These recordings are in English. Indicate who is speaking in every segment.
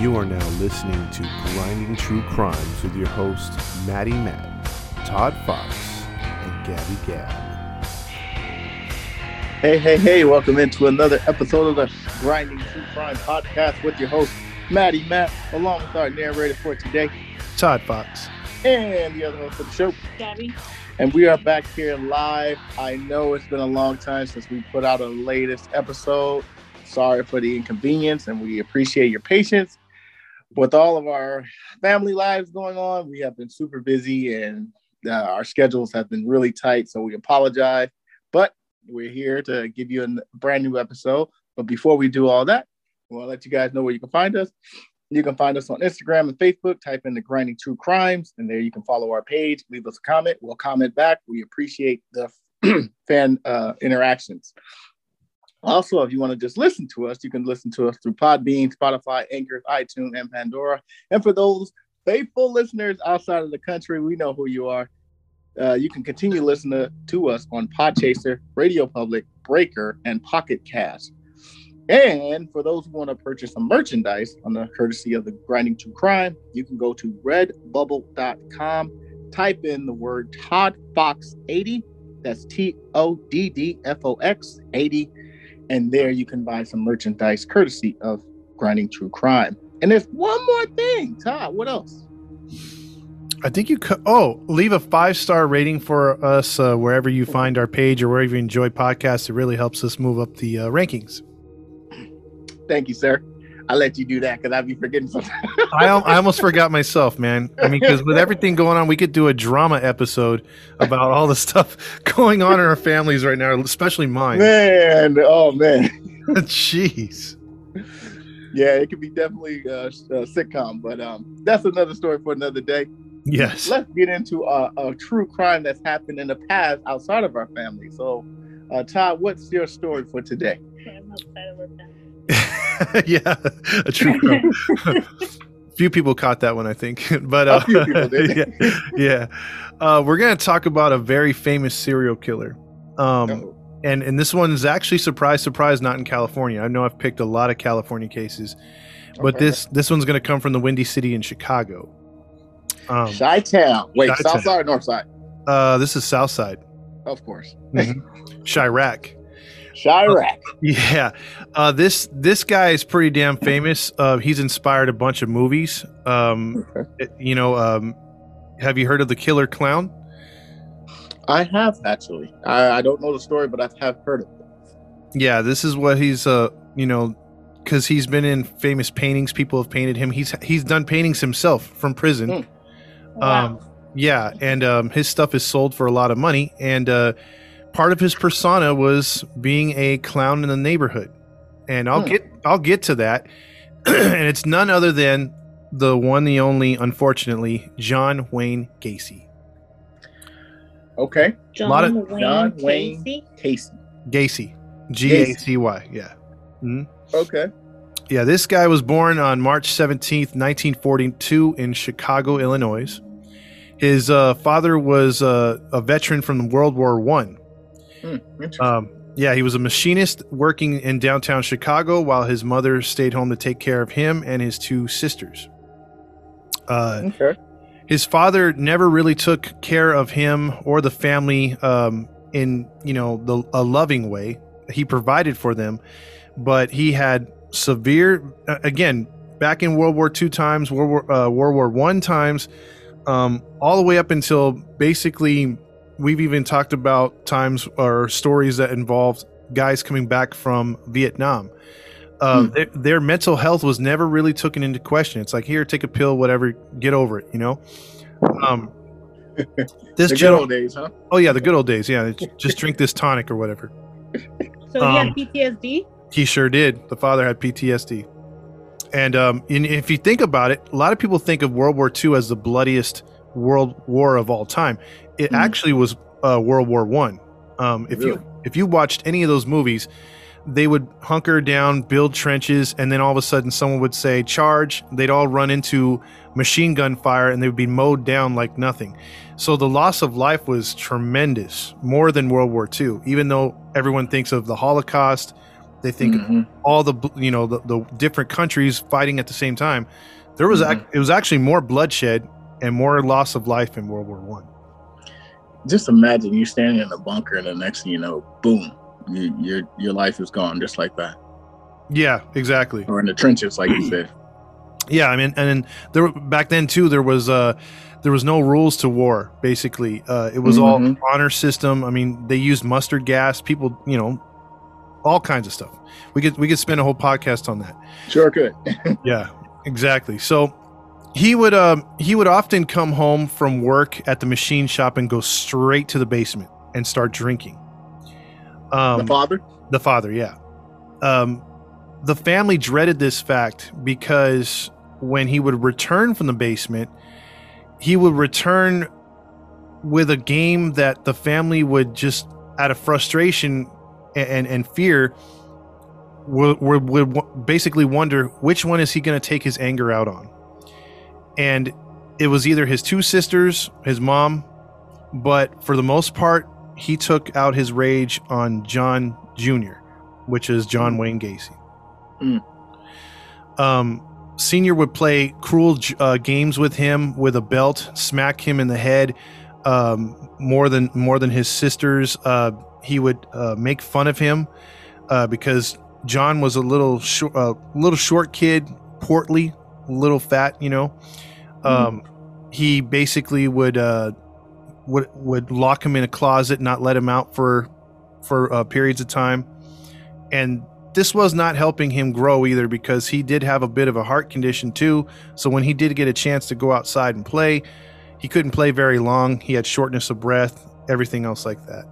Speaker 1: You are now listening to Grinding True Crimes with your hosts, Maddie Matt, Todd Fox, and Gabby Gab.
Speaker 2: Hey, hey, hey, welcome into another episode of the Grinding True Crime Podcast with your host, Maddie Matt, along with our narrator for today,
Speaker 1: Todd Fox.
Speaker 2: and the other host of the show.
Speaker 3: Gabby.
Speaker 2: And we are back here live. I know it's been a long time since we put out a latest episode. Sorry for the inconvenience, and we appreciate your patience. With all of our family lives going on, we have been super busy and uh, our schedules have been really tight. So we apologize. But we're here to give you a brand new episode. But before we do all that, we want to let you guys know where you can find us. You can find us on Instagram and Facebook. Type in the Grinding True Crimes, and there you can follow our page. Leave us a comment. We'll comment back. We appreciate the fan uh, interactions. Also, if you want to just listen to us, you can listen to us through Podbean, Spotify, Anchor, iTunes, and Pandora. And for those faithful listeners outside of the country, we know who you are. Uh, you can continue listening to us on Podchaser, Radio Public, Breaker, and Pocket Cast. And for those who want to purchase some merchandise on the courtesy of the Grinding True Crime, you can go to redbubble.com, type in the word Todd Fox 80. That's T O D D F O X 80. And there you can buy some merchandise courtesy of Grinding True Crime. And there's one more thing, Todd. What else?
Speaker 1: I think you could. Oh, leave a five star rating for us uh, wherever you find our page or wherever you enjoy podcasts. It really helps us move up the uh, rankings.
Speaker 2: Thank you, sir. I'll let you do that because I'll be forgetting something.
Speaker 1: I, I almost forgot myself, man. I mean, because with everything going on, we could do a drama episode about all the stuff going on in our families right now, especially mine.
Speaker 2: man, oh man.
Speaker 1: Jeez.
Speaker 2: Yeah, it could be definitely a, a sitcom, but um, that's another story for another day.
Speaker 1: Yes.
Speaker 2: Let's get into a, a true crime that's happened in the past outside of our family. So, uh, Todd, what's your story for today?
Speaker 1: yeah, a true crime. Few people caught that one, I think. But uh,
Speaker 2: A few did.
Speaker 1: yeah, yeah. Uh, we're gonna talk about a very famous serial killer. Um,
Speaker 2: Uh-oh.
Speaker 1: and and this one is actually surprise, surprise, not in California. I know I've picked a lot of California cases, but
Speaker 2: Okay.
Speaker 1: this this one's gonna come from the Windy City in Chicago. Um,
Speaker 2: Chi Town. Wait,
Speaker 1: Chi-town.
Speaker 2: South Side or North Side?
Speaker 1: uh, this is South Side,
Speaker 2: Of course.
Speaker 1: Chiraq.
Speaker 2: Chiraq.
Speaker 1: Yeah, uh, this this guy is pretty damn famous. Uh, he's inspired a bunch of movies. Um,
Speaker 2: Okay.
Speaker 1: you know, um, have you heard of the Killer Clown?
Speaker 2: I have actually. I, I don't know the story, but I have heard of it.
Speaker 1: Yeah, this is what he's uh, you know, because he's been in famous paintings. People have painted him. He's he's done paintings himself from prison.
Speaker 2: Hmm.
Speaker 3: Wow.
Speaker 1: Um, yeah, and um, his stuff is sold for a lot of money. And uh, part of his persona was being a clown in the neighborhood. And I'll
Speaker 2: Hmm.
Speaker 1: get I'll get to that. and it's none other than the one, the only, unfortunately, John Wayne Gacy.
Speaker 2: Okay.
Speaker 3: John
Speaker 1: lot of-
Speaker 3: Wayne
Speaker 2: John Wayne
Speaker 3: Casey.
Speaker 2: Casey.
Speaker 1: Gacy, G A C Y. Yeah. Mhm.
Speaker 2: Okay.
Speaker 1: Yeah, this guy was born on March 17th, 1942, in Chicago, Illinois. His uh, father was uh, a veteran from World War One.
Speaker 2: Interesting.
Speaker 1: Um, yeah, he was a machinist working in downtown Chicago while his mother stayed home to take care of him and his two sisters. Uh,
Speaker 2: okay.
Speaker 1: his father never really took care of him or the family um, in you know the a loving way. He provided for them, but he had severe again back in World War II times, World War uh, World War One times, um, all the way up until basically we've even talked about times or stories that involved guys coming back from Vietnam. Uh,
Speaker 2: Hmm.
Speaker 1: their, their mental health was never really taken into question. It's like here, take a pill, whatever, get over it. You know. Um, this
Speaker 2: the good
Speaker 1: general,
Speaker 2: old days, huh?
Speaker 1: oh yeah, the good old days. Yeah, just drink this tonic or whatever.
Speaker 3: So
Speaker 1: Um,
Speaker 3: he had PTSD.
Speaker 1: He sure did. The father had PTSD. And, um, and if you think about it, a lot of people think of World War II as the bloodiest world war of all time. It
Speaker 2: Mhm.
Speaker 1: actually was uh, World War One. Um, if
Speaker 2: Really?
Speaker 1: you if you watched any of those movies, they would hunker down, build trenches, and then all of a sudden someone would say charge. They'd all run into machine gun fire, and they would be mowed down like nothing. So the loss of life was tremendous, more than World War II. Even though everyone thinks of the Holocaust, they think of
Speaker 2: Mhm.
Speaker 1: all the you know the, the different countries fighting at the same time. There was ac- it was actually more bloodshed and more loss of life in World War One.
Speaker 2: Just imagine you standing in a bunker, and the next thing you know, boom, you, your your life is gone just like that,
Speaker 1: Yeah, exactly.
Speaker 2: or in the trenches, like you said.
Speaker 1: Yeah, I mean, and then there back then too, there was uh there was no rules to war. Basically, uh, it was all
Speaker 2: Mhm.
Speaker 1: honor system. I mean, they used mustard gas. People, you know, all kinds of stuff. We could we could spend a whole podcast on that.
Speaker 2: Sure could.
Speaker 1: Yeah, exactly. So he would um he would often come home from work at the machine shop and go straight to the basement and start drinking. Um,
Speaker 2: the father.
Speaker 1: the father, yeah. Um, the family dreaded this fact because when he would return from the basement, he would return with a game that the family would just, out of frustration and and, and fear, would, would, would basically wonder which one is he going to take his anger out on. And it was either his two sisters, his mom, but for the most part, he took out his rage on John Jr., which is John Wayne Gacy.
Speaker 2: Mm.
Speaker 1: Um, Senior would play cruel uh, games with him with a belt, smack him in the head um, more than more than his sisters. Uh, he would uh, make fun of him uh, because John was a little short, uh, little short kid, portly, little fat, you know. Um, He basically would uh, would would lock him in a closet, not let him out for for uh, periods of time, and this was not helping him grow either because he did have a bit of a heart condition too. So when he did get a chance to go outside and play, he couldn't play very long. He had shortness of breath, everything else like that.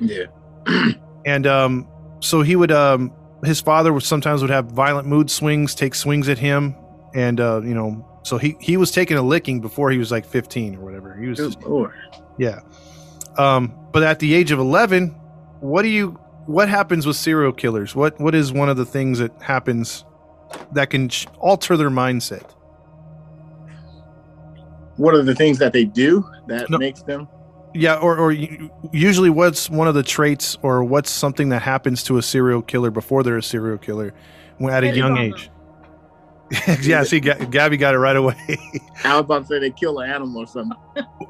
Speaker 2: Yeah.
Speaker 1: And um, so he would um, his father would sometimes would have violent mood swings, take swings at him, and uh, you know, so he he was taking a licking before he was like 15 or whatever. He was just
Speaker 2: Good
Speaker 1: yeah. Um, but at the age of 11, what do you what happens with serial killers? What what is one of the things that happens that can ch- alter their mindset?
Speaker 2: What are the things that they do that
Speaker 1: No.
Speaker 2: makes them?
Speaker 1: Yeah, or or usually what's one of the traits or what's something that happens to a serial killer before they're a serial killer at a young
Speaker 3: mama.
Speaker 1: age? yeah, see, Ga- Gabby got it right away.
Speaker 2: I was about to say they kill an animal or something.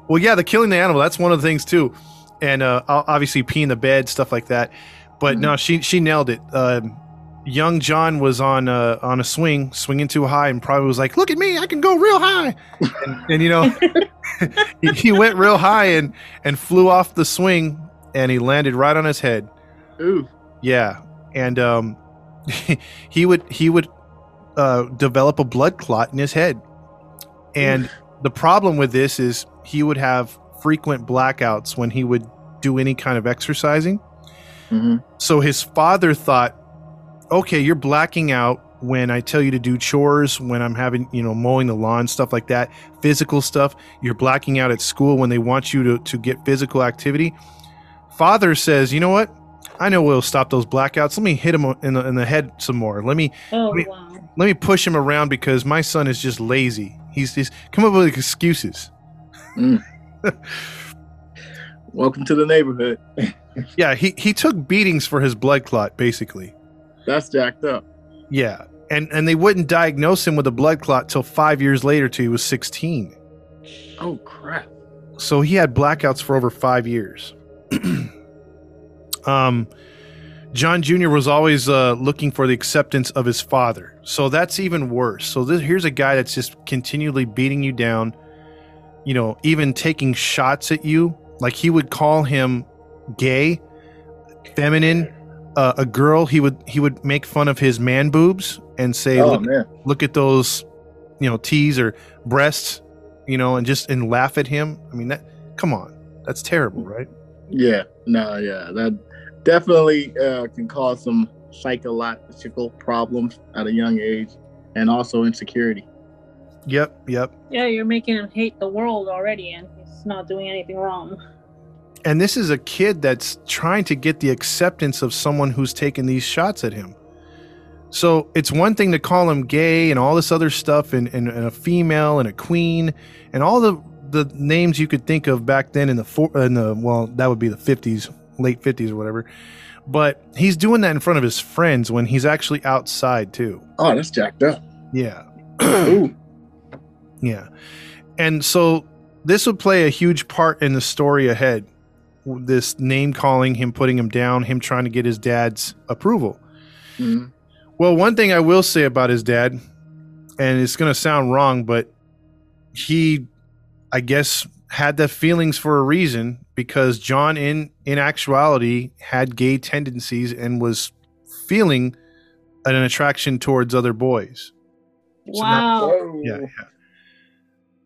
Speaker 1: Well, yeah, the killing the animal, that's one of the things too. And uh, obviously peeing the bed, stuff like that. But no, she she nailed it. Um young John was on uh, on a swing, swinging too high, and probably was like, "Look at me, I can go real high." And, and you know, he, he went real high and and flew off the swing, and he landed right on his head.
Speaker 2: Ooh.
Speaker 1: Yeah, and um, he would he would uh, develop a blood clot in his head, and the problem with this is he would have frequent blackouts when he would do any kind of exercising.
Speaker 2: hmm
Speaker 1: So his father thought, okay, you're blacking out when I tell you to do chores, when I'm having, you know, mowing the lawn, stuff like that, physical stuff. You're blacking out at school when they want you to, to get physical activity. Father says, you know what? I know we'll stop those blackouts. Let me hit him in the, in the head some more. Let me
Speaker 3: Oh
Speaker 1: Wait.
Speaker 3: wow.
Speaker 1: let me push him around because my son is just lazy. He's just come up with excuses. Mm.
Speaker 2: Welcome to the neighborhood.
Speaker 1: Yeah, he, he took beatings for his blood clot, basically.
Speaker 2: That's jacked up.
Speaker 1: Yeah. And and they wouldn't diagnose him with a blood clot till five years later till he was 16.
Speaker 2: Oh crap.
Speaker 1: So he had blackouts for over five years. um John Jr. was always uh, looking for the acceptance of his father. So that's even worse. So this, here's a guy that's just continually beating you down, you know, even taking shots at you. Like he would call him gay, feminine, uh, a girl. He would he would make fun of his man boobs and say,
Speaker 2: oh
Speaker 1: "Look, look at those, you know, T's or breasts, you know, and just and laugh at him. I mean, that come on, that's terrible, right?
Speaker 2: Yeah. No. Yeah. That definitely uh, can cause some psychological problems at a young age. and also insecurity.
Speaker 1: Yep, yep.
Speaker 3: Yeah, you're making him hate the world already, and he's not doing anything wrong.
Speaker 1: And this is a kid that's trying to get the acceptance of someone who's taking these shots at him. So it's one thing to call him gay and all this other stuff, and, and, and a female and a queen, and all the the names you could think of back then in the four, in the well, that would be the fifties, late fifties or whatever. But he's doing that in front of his friends when he's actually outside too.
Speaker 2: Oh, that's jacked up.
Speaker 1: Yeah.
Speaker 2: Ooh.
Speaker 1: Yeah. And so this would play a huge part in the story ahead. This name calling, him putting him down, him trying to get his dad's approval.
Speaker 2: Mhm.
Speaker 1: Well, one thing I will say about his dad, and it's going to sound wrong, but he, I guess, had the feelings for a reason because John, in in actuality, had gay tendencies and was feeling an attraction towards other boys. So now-
Speaker 3: Wow.
Speaker 1: Yeah, yeah.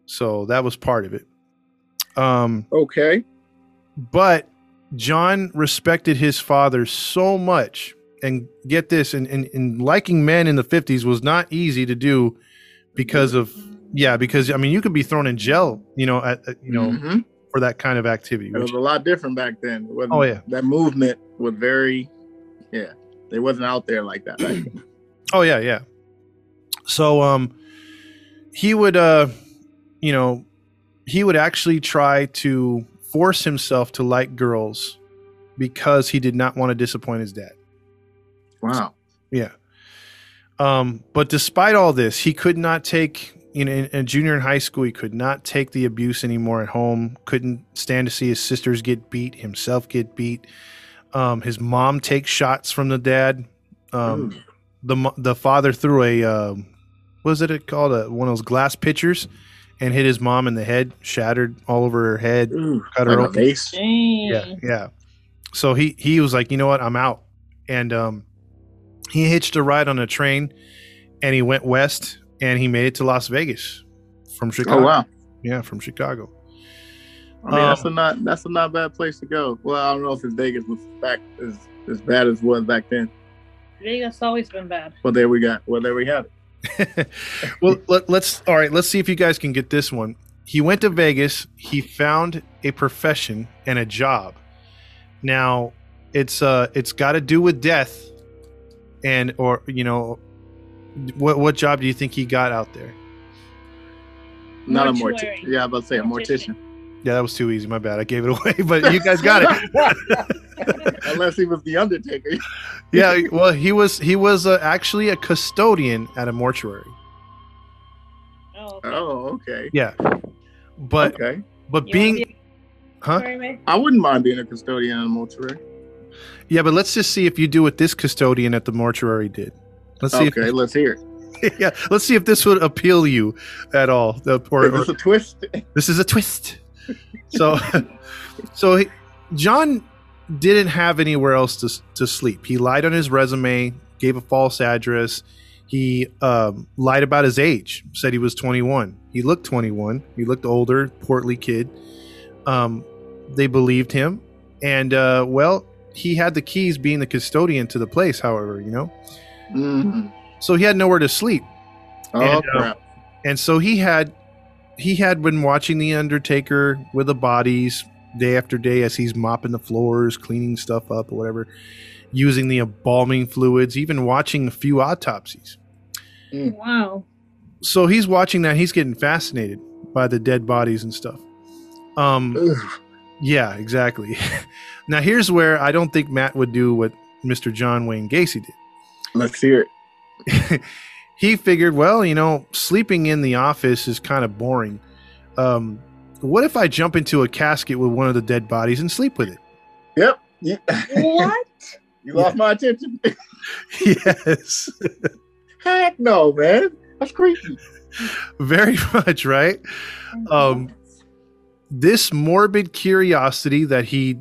Speaker 1: So that was part of it. Um,
Speaker 2: Okay.
Speaker 1: but John respected his father so much, and get this, and, and, and liking men in the fifties was not easy to do because of yeah, because I mean you could be thrown in jail, you know, at, at- you know
Speaker 2: Mhm.
Speaker 1: For that kind of activity.
Speaker 2: it was a lot different back then.
Speaker 1: Oh, yeah.
Speaker 2: that movement was very, yeah, they wasn't out there like that. Back then.
Speaker 1: oh yeah, yeah. So um, he would uh, you know, he would actually try to force himself to like girls because he did not want to disappoint his dad.
Speaker 2: Wow.
Speaker 1: Yeah. Um, but despite all this, he could not take, you know, in, in junior in high school, he could not take the abuse anymore at home. Couldn't stand to see his sisters get beat, himself get beat. Um, his mom takes shots from the dad. Um, the the father threw a um, what was it called a one of those glass pitchers and hit his mom in the head, shattered all over her head.
Speaker 2: Ooh.
Speaker 1: cut her
Speaker 2: Like
Speaker 1: open.
Speaker 2: vase.
Speaker 3: Dang.
Speaker 1: Yeah, yeah. So he he was like, you know what, I'm out, and um, he hitched a ride on a train, and he went west, and he made it to Las Vegas from Chicago.
Speaker 2: Oh wow.
Speaker 1: Yeah, from Chicago.
Speaker 2: I mean, that's a
Speaker 1: Um,
Speaker 2: not that's a not bad place to go. Well, I don't know if it's Vegas was back as as bad as it was back then.
Speaker 3: Vegas always been bad.
Speaker 2: Well, there we got. Well, there we have it.
Speaker 1: well, let, let's all right. Let's see if you guys can get this one. He went to Vegas. He found a profession and a job. Now, it's uh, it's got to do with death, and or you know, what what job do you think he got out there?
Speaker 2: Not a mortician. Yeah, I was about to say a mortician.
Speaker 1: Yeah, that was too easy. My bad. I gave it away, but you guys got it.
Speaker 2: Unless he was the Undertaker.
Speaker 1: yeah. Well, he was he was uh, actually a custodian at a mortuary.
Speaker 3: Oh, okay.
Speaker 2: Oh, okay.
Speaker 1: Yeah, but
Speaker 2: okay.
Speaker 1: but
Speaker 3: You
Speaker 1: being
Speaker 3: be-
Speaker 1: huh?
Speaker 3: Sorry,
Speaker 2: I wouldn't mind being a custodian at a mortuary.
Speaker 1: Yeah, but let's just see if you do what this custodian at the mortuary did. Let's see.
Speaker 2: Okay, let's hear it.
Speaker 1: If, yeah, let's see if this would appeal you at all. Or,
Speaker 2: Is
Speaker 1: or
Speaker 2: this a twist?
Speaker 1: this is a twist. So, so he, John didn't have anywhere else to to sleep. He lied on his resume, gave a false address. He um, lied about his age. Said he was 21. He looked 21. He looked older, portly kid. Um, they believed him, and uh, well, he had the keys, being the custodian to the place. However, you know,
Speaker 2: Mhm.
Speaker 1: so he had nowhere to sleep.
Speaker 2: Oh
Speaker 1: And, uh, and so he had he had been watching the undertaker with the bodies day after day as he's mopping the floors cleaning stuff up or whatever using the embalming fluids even watching a few autopsies
Speaker 3: Wow.
Speaker 1: so he's watching that he's getting fascinated by the dead bodies and stuff um
Speaker 2: Ugh.
Speaker 1: yeah exactly now here's where i don't think matt would do what mr john wayne gacy did
Speaker 2: Let's hear it.
Speaker 1: he figured, well, you know, sleeping in the office is kind of boring. Um, what if I jump into a casket with one of the dead bodies and sleep with it?
Speaker 2: Yep. You,
Speaker 3: What?
Speaker 2: you lost my attention.
Speaker 1: yes,
Speaker 2: Heck no, man. That's creepy.
Speaker 1: very much, right? Um, this morbid curiosity that he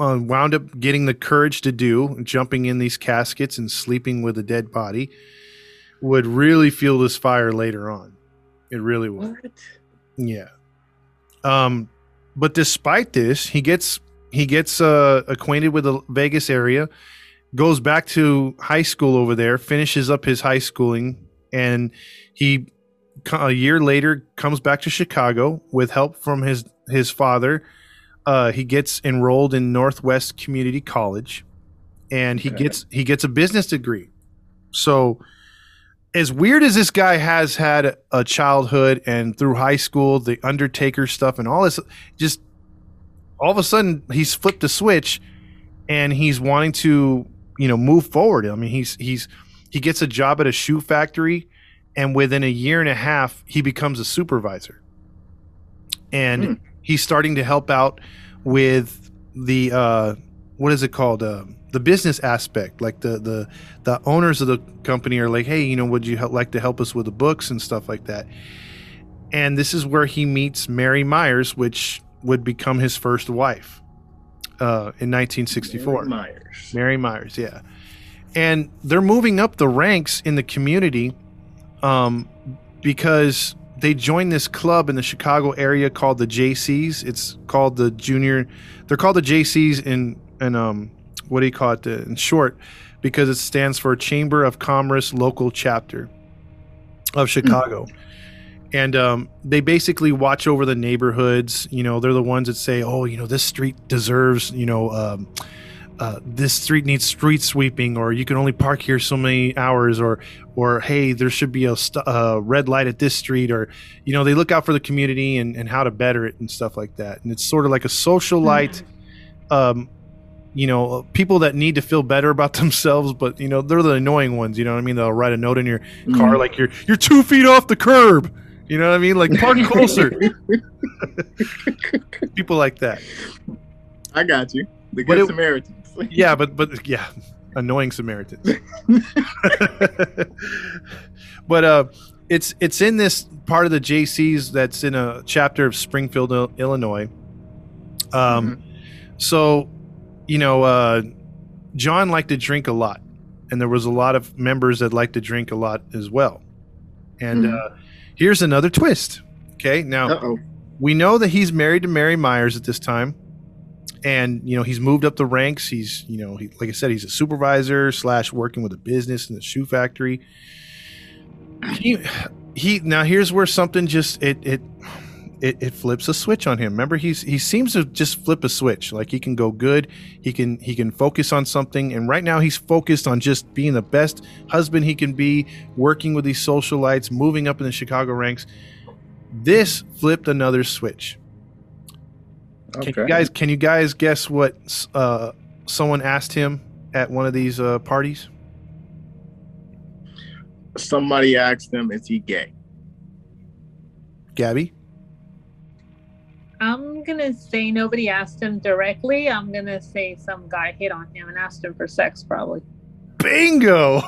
Speaker 1: uh, wound up getting the courage to do, jumping in these caskets and sleeping with a dead body, would really fuel this fire later on. It really would.
Speaker 2: What?
Speaker 1: Yeah. Um, but despite this, he gets he gets uh, acquainted with the Vegas area, goes back to high school over there, finishes up his high schooling, and he a year later comes back to Chicago with help from his his father. Uh, he gets enrolled in Northwest Community College, and he
Speaker 2: Okay.
Speaker 1: gets he gets a business degree. So, as weird as this guy has had a childhood and through high school, the Undertaker stuff and all this, just all of a sudden he's flipped a switch, and he's wanting to you know move forward. I mean, he's he's he gets a job at a shoe factory, and within a year and a half, he becomes a supervisor, and
Speaker 2: Hmm.
Speaker 1: He's starting to help out with the uh, what is it called uh, the business aspect. Like the the the owners of the company are like, hey, you know, would you help, like to help us with the books and stuff like that? And this is where he meets Mary Myers, which would become his first wife uh, in 1964.
Speaker 2: Mary Myers.
Speaker 1: Mary Myers, yeah. And they're moving up the ranks in the community um, because they joined this club in the Chicago area called the JCs. It's called the Junior. They're called the JCs in in um what do you call it in short because it stands for Chamber of Commerce Local Chapter of Chicago. And um, they basically watch over the neighborhoods. You know, they're the ones that say, "Oh, you know, this street deserves, you know, um, uh, this street needs street sweeping, or you can only park here so many hours, or or hey, there should be a st- uh, red light at this street, or you know, they look out for the community and, and how to better it and stuff like that. And it's sort of like a social light, um, you know, people that need to feel better about themselves, but you know, they're the annoying ones. You know what I mean? They'll write a note in your car
Speaker 2: Mhm.
Speaker 1: like you're you're two feet off the curb. You know what I mean? Like park closer. people like that.
Speaker 2: I got you. The good
Speaker 1: it-
Speaker 2: Samaritans.
Speaker 1: yeah, but but yeah, annoying Samaritans. but uh, it's it's in this part of the JCs that's in a chapter of Springfield, Illinois. Um, so you know, uh, John liked to drink a lot, and there was a lot of members that liked to drink a lot as well. And
Speaker 2: Mhm.
Speaker 1: uh, here's another twist. Okay, now
Speaker 2: Uh oh.
Speaker 1: we know that he's married to Mary Myers at this time, and you know he's moved up the ranks. He's you know he, like I said, he's a supervisor slash working with a business in the shoe factory. He he now here's where something just it it. It, it flips a switch on him. Remember, he's he seems to just flip a switch. Like he can go good, he can he can focus on something, and right now he's focused on just being the best husband he can be, working with these socialites, moving up in the Chicago ranks. This flipped another switch. Can you guys can you guys guess what uh, someone asked him at one of these uh, parties?
Speaker 2: Somebody asked him, "Is he gay?"
Speaker 1: Gabby?
Speaker 3: I'm gonna say nobody asked him directly. I'm gonna say some guy hit on him and asked him for sex, probably.
Speaker 1: Bingo!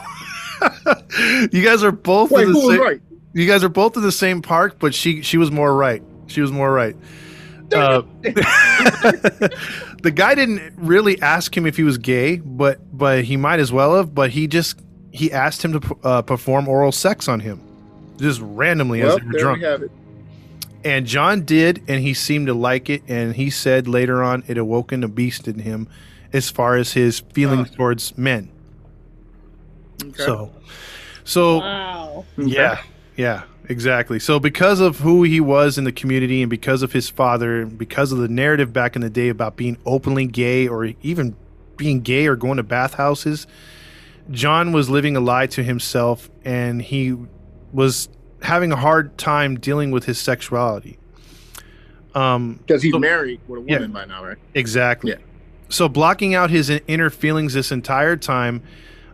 Speaker 1: you guys are both
Speaker 2: Wait,
Speaker 1: in the
Speaker 2: who was
Speaker 1: same,
Speaker 2: right?
Speaker 1: you guys are both in the same park, but she she was more right. She was more right. Uh, the guy didn't really ask him if he was gay, but but he might as well have. But he just he asked him to uh, perform oral sex on him, just randomly
Speaker 2: well,
Speaker 1: as they were
Speaker 2: there
Speaker 1: drunk.
Speaker 2: we have it.
Speaker 1: And John did, and he seemed to like it. And he said later on, it awoken a beast in him, as far as his feelings
Speaker 2: Huh.
Speaker 1: towards men.
Speaker 2: Okay.
Speaker 1: So, so
Speaker 3: Wow.
Speaker 1: Yeah, yeah, exactly. So because of who he was in the community, and because of his father, and because of the narrative back in the day about being openly gay or even being gay or going to bathhouses, John was living a lie to himself, and he was having a hard time dealing with his sexuality. Um,
Speaker 2: Because he's
Speaker 1: So-
Speaker 2: married with a
Speaker 1: Yeah.
Speaker 2: woman by now, right?
Speaker 1: Exactly.
Speaker 2: Yeah.
Speaker 1: So blocking out his inner feelings this entire time,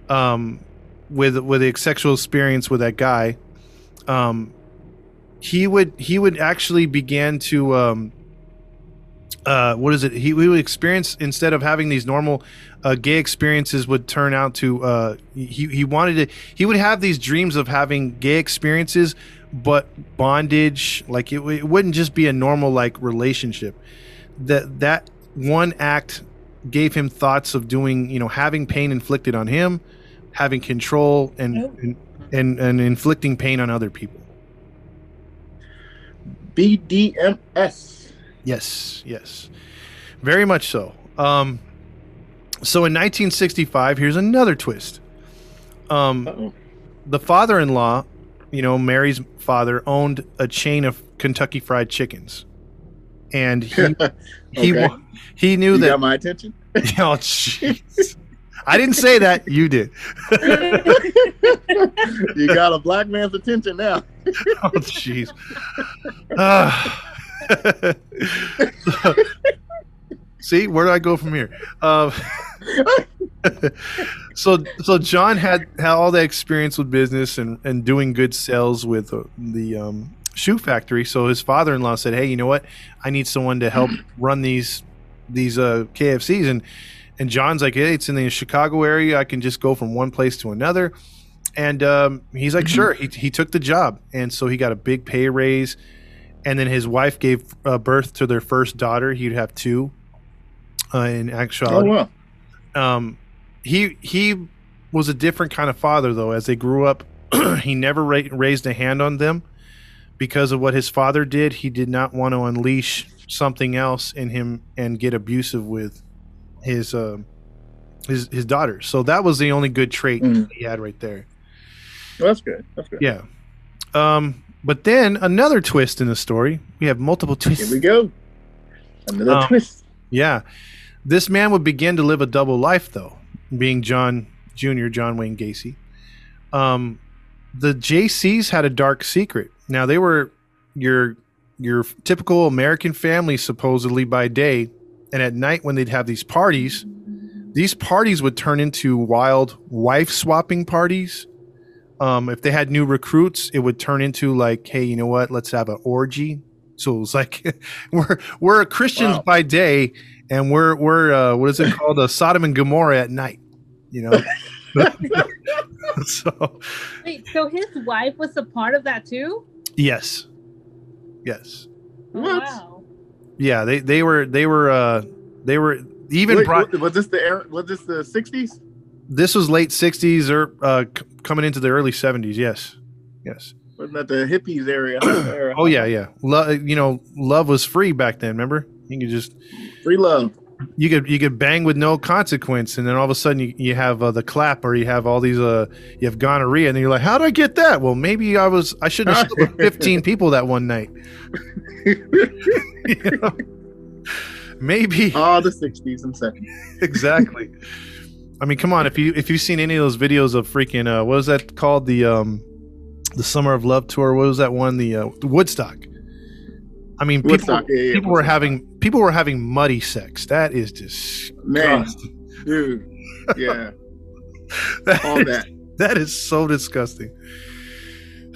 Speaker 1: um, with with a sexual experience with that guy, um, he would he would actually begin to um, uh, what is it? He, would experience instead of having these normal uh, gay experiences would turn out to uh, he he wanted to he would have these dreams of having gay experiences, but bondage like it, it wouldn't just be a normal like relationship. That that one act gave him thoughts of doing you know having pain inflicted on him, having control and
Speaker 3: Nope.
Speaker 1: and, and and inflicting pain on other people.
Speaker 2: BDMS.
Speaker 1: Yes, yes, very much so. Um, so in 1965, here's another twist. Um,
Speaker 2: Uh-oh.
Speaker 1: the father-in-law you know, Mary's father owned a chain of Kentucky Fried Chickens, and he he
Speaker 2: Okay.
Speaker 1: wa- he knew
Speaker 2: You
Speaker 1: that.
Speaker 2: got my attention.
Speaker 1: oh, jeez. I didn't say that. You did.
Speaker 2: you got a black man's attention now.
Speaker 1: Oh, jeez. Ah. See, where do I go from here? Uh, so, so John had had all that experience with business and and doing good sales with uh, the um, shoe factory. So his father-in-law said, "Hey, you know what? I need someone to help run these these uh, KFCs." And and John's like, "Hey, it's in the Chicago area. I can just go from one place to another." And um, he's like, "Sure." He he took the job, and so he got a big pay raise. And then his wife gave uh, birth to their first daughter. He'd have two. Uh, in
Speaker 2: Oh
Speaker 1: actuality,
Speaker 2: wow.
Speaker 1: um, he he was a different kind of father though. As they grew up, he never ra- raised a hand on them because of what his father did. He did not want to unleash something else in him and get abusive with his uh, his his daughter. So that was the only good trait
Speaker 2: Mm.
Speaker 1: he had right there.
Speaker 2: Well, that's good. That's good.
Speaker 1: Yeah. Um, but then another twist in the story. We have multiple twists.
Speaker 2: Here we go. Another
Speaker 1: Um,
Speaker 2: twist.
Speaker 1: Yeah. This man would begin to live a double life, though, being John Jr., John Wayne Gacy. Um, the JCs had a dark secret. Now, they were your your typical American family, supposedly by day, and at night when they'd have these parties, these parties would turn into wild wife swapping parties. Um, if they had new recruits, it would turn into like, hey, you know what? Let's have an orgy. So it was like we're we're Christians
Speaker 2: Wow.
Speaker 1: by day, and we're we're uh, what is it called? A Sodom and Gomorrah at night. You know. so
Speaker 3: Wait, so his wife was a part of that too?
Speaker 1: yes, yes,
Speaker 3: Oh,
Speaker 2: What?
Speaker 3: wow.
Speaker 1: Yeah. They they were they were uh, they were even
Speaker 2: Wait,
Speaker 1: brought.
Speaker 2: was this the era, was this the sixties?
Speaker 1: This was late '60s or uh, c- coming into the early '70s. Yes, yes.
Speaker 2: Wasn't that the hippies area?
Speaker 1: Oh yeah, yeah. Lo- you know, love was free back then. Remember, you could just
Speaker 2: Free love.
Speaker 1: You could you could bang with no consequence, and then all of a sudden you, you have uh, the clap, or you have all these uh you have gonorrhea, and then you're like, how did I get that? Well, maybe I was I should have slept with 15 people that one night. You know? Maybe
Speaker 2: All the sixties and seventies.
Speaker 1: exactly. I mean, come on. If you if you've seen any of those videos of freaking uh, what was that called the um the Summer of Love tour? What was that one? The uh, Woodstock. I mean, people,
Speaker 2: yeah, yeah,
Speaker 1: people were having people were having muddy sex. That is just
Speaker 2: Man, dude. Yeah. All that.
Speaker 1: that is so disgusting.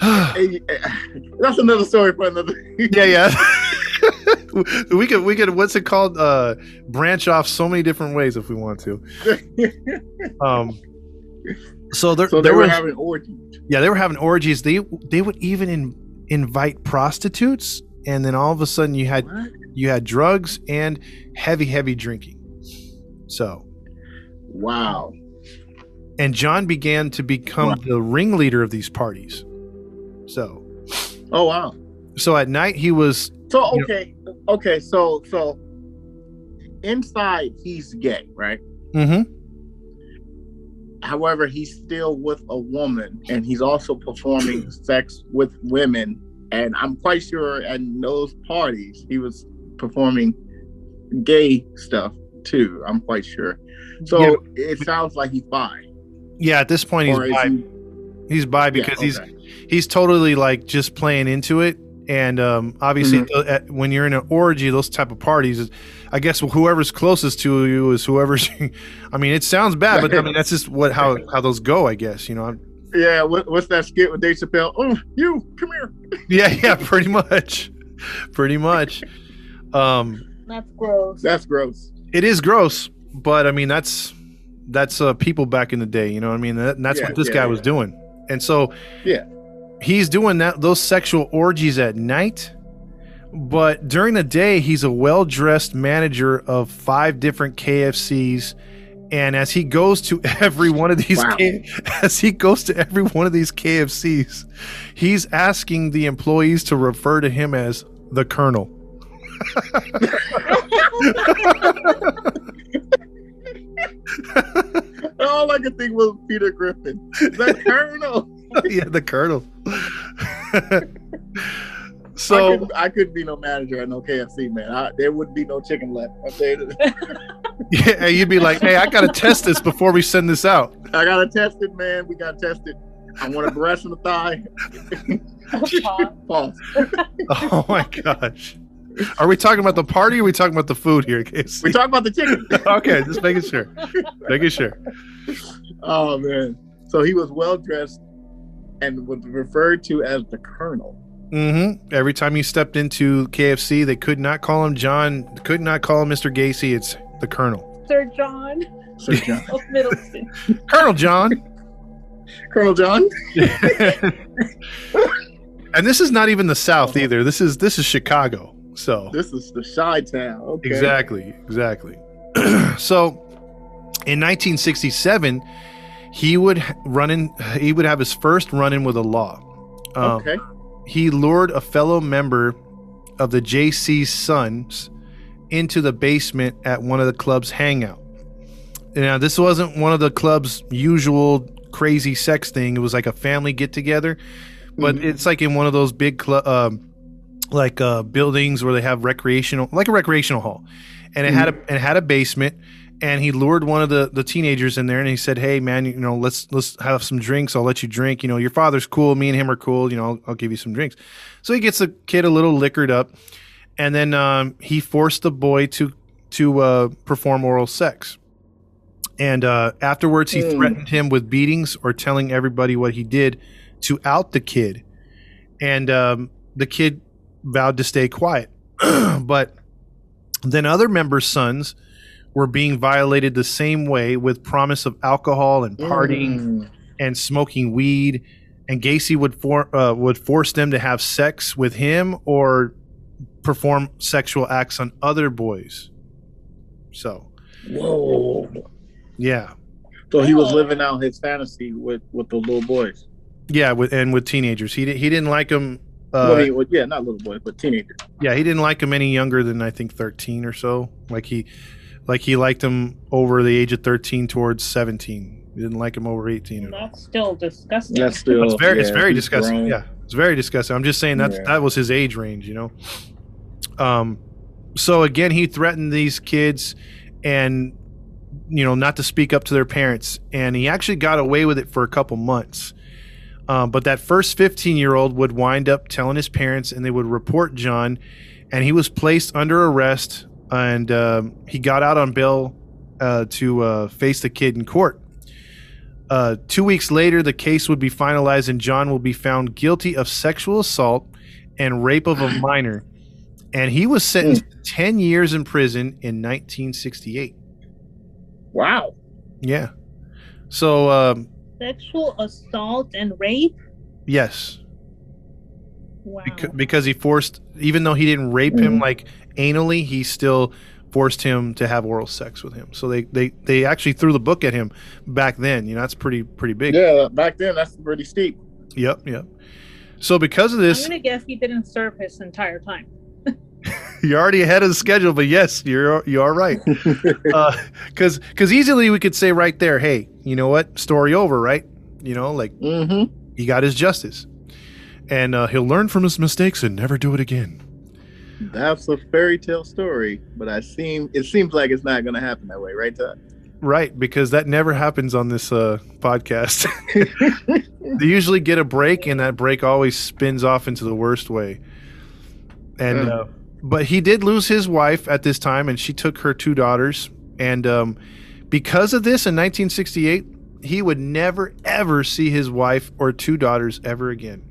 Speaker 2: Hey, eh, that's another story for another.
Speaker 1: yeah, yeah. we could we could what's it called? Uh branch off so many different ways if we want to. Um so there,
Speaker 2: so they
Speaker 1: there
Speaker 2: were having orgies.
Speaker 1: yeah, they were having orgies. They they would even in, invite prostitutes and then all of a sudden you had
Speaker 2: What?
Speaker 1: you had drugs and heavy heavy drinking. So,
Speaker 2: Wow.
Speaker 1: and John began to become
Speaker 2: Wow.
Speaker 1: the ringleader of these parties. So,
Speaker 2: Oh wow.
Speaker 1: so at night he was
Speaker 2: So
Speaker 1: You know-
Speaker 2: okay, okay. So so inside he's gay, right?
Speaker 1: mhm
Speaker 2: However, he's still with a woman, and he's also performing sex with women. And I'm quite sure at those parties he was performing gay stuff too. I'm quite sure. So
Speaker 1: Yeah.
Speaker 2: it sounds like he's bi.
Speaker 1: yeah, at this point he's
Speaker 2: Or
Speaker 1: bi.
Speaker 2: he-
Speaker 1: He's bi because he's
Speaker 2: okay.
Speaker 1: he's totally like just playing into it and um, obviously
Speaker 2: Mm-hmm.
Speaker 1: at- when you're in an orgy those type of parties i guess whoever's closest to you is whoever's i mean it sounds bad but i mean that's just what how how those go i guess you know I'm-
Speaker 2: yeah. What, what's that skit with Dave Chappelle? Oh, you come here.
Speaker 1: yeah yeah pretty much pretty much um
Speaker 3: That's gross.
Speaker 2: That's gross.
Speaker 1: it is gross but i mean that's that's uh, people back in the day you know what i mean that, and that's
Speaker 2: Yeah,
Speaker 1: what this
Speaker 2: yeah,
Speaker 1: guy was doing and so
Speaker 2: Yeah.
Speaker 1: he's doing that those sexual orgies at night but during the day he's a well-dressed manager of five different kfcs and as he goes to every one of these
Speaker 2: Wow.
Speaker 1: K- as he goes to every one of these kfcs he's asking the employees to refer to him as the colonel
Speaker 2: All I could think was Peter Griffin. The Colonel.
Speaker 1: yeah the colonel
Speaker 2: I,
Speaker 1: so
Speaker 2: couldn't, I couldn't be no manager at no KFC, man. I, there would be no chicken left. I tell you,
Speaker 1: yeah, you'd be like, "Hey, I gotta test this before we send this out."
Speaker 2: I gotta test it, man. We gotta test it. I want a breast and a thigh. Pause.
Speaker 1: Oh my gosh. Are we talking about the party or are we talking about the food here, Casey?
Speaker 2: We talk about the chicken.
Speaker 1: okay, just making sure. Making sure.
Speaker 2: Oh man. So he was well dressed and was referred to as the Colonel.
Speaker 1: Mm-hmm. Every time you stepped into KFC, they could not call him John, could not call him Mr. Gacy. It's the Colonel.
Speaker 3: Sir John
Speaker 2: Sir John.
Speaker 3: of Middleton.
Speaker 1: Colonel John.
Speaker 2: Colonel John.
Speaker 1: and this is not even the South either. This is this is Chicago. So
Speaker 2: This is the Chi-Town. Okay.
Speaker 1: Exactly, exactly. so, in 1967, he would run in. He would have his first run-in with the law. Um,
Speaker 2: Okay.
Speaker 1: He lured a fellow member of the JC Sons into the basement at one of the club's hangout. Now, this wasn't one of the club's usual crazy sex thing. It was like a family get together, but
Speaker 2: Mhm.
Speaker 1: it's like in one of those big club. Um, like uh, buildings where they have recreational, like a recreational hall, and it had a it had a basement. And he lured one of the, the teenagers in there, and he said, "Hey, man, you know, let's let's have some drinks. I'll let you drink. You know, your father's cool. Me and him are cool. You know, I'll, I'll give you some drinks." So he gets the kid a little liquored up, and then um, he forced the boy to to uh, perform oral sex. And uh, afterwards, he
Speaker 2: Hmm.
Speaker 1: threatened him with beatings or telling everybody what he did to out the kid. And um, the kid vowed to stay quiet. but then other members' sons were being violated the same way with promise of alcohol and partying
Speaker 2: Mm.
Speaker 1: and smoking weed. And Gacy would for, uh, would force them to have sex with him or perform sexual acts on other boys. So,
Speaker 2: Whoa.
Speaker 1: yeah,
Speaker 2: So he was living out his fantasy with with the little boys.
Speaker 1: yeah, with and with teenagers, he di- he didn't like them.
Speaker 2: well,
Speaker 1: Uh,
Speaker 2: he, well, yeah, not little boys, but teenagers.
Speaker 1: yeah, he didn't like them any younger than I think thirteen or so. Like he, like he liked him over the age of thirteen towards seventeen. He didn't like him over eighteen.
Speaker 3: That's still disgusting.
Speaker 2: That's still.
Speaker 1: It's very, it's
Speaker 2: yeah,
Speaker 1: very disgusting.
Speaker 2: grown.
Speaker 1: Yeah, it's very disgusting. I'm just saying that
Speaker 2: Yeah.
Speaker 1: that was his age range, you know. Um, so again, he threatened these kids, and you know, not to speak up to their parents, and he actually got away with it for a couple months. Um, but that first 15 year old would wind up telling his parents, and they would report John, and he was placed under arrest, and um, he got out on bail uh, to uh, face the kid in court. Uh, two weeks later, the case would be finalized, and John will be found guilty of sexual assault and rape of a minor. And he was sentenced to 10 years in prison in 1968.
Speaker 2: Wow.
Speaker 1: Yeah. So, um,
Speaker 3: Sexual assault and rape.
Speaker 1: yes,
Speaker 3: Wow.
Speaker 1: beca- because he forced, even though he didn't rape him
Speaker 2: Mhm.
Speaker 1: like anally, he still forced him to have oral sex with him. So they, they, they actually threw the book at him back then. You know, that's pretty, pretty big.
Speaker 2: Yeah, back then that's pretty steep.
Speaker 1: Yep. Yep. So because of this, I'm
Speaker 3: gonna guess he didn't serve his entire time.
Speaker 1: you're already ahead of the schedule, but yes, you're you are right. Because because easily we could say right there, hey, you know what, story over, right? You know, like
Speaker 2: mm-hmm.
Speaker 1: he got his justice, and uh, he'll learn from his mistakes and never do it again.
Speaker 2: That's a fairy tale story, but I seem it seems like it's not going to happen that way, right? Todd?
Speaker 1: Right, because that never happens on this uh, podcast. they usually get a break, and that break always spins off into the worst way. And uh, but he did lose his wife at this time, and she took her two daughters. And um, because of this, in 1968, he would never ever see his wife or two daughters ever again.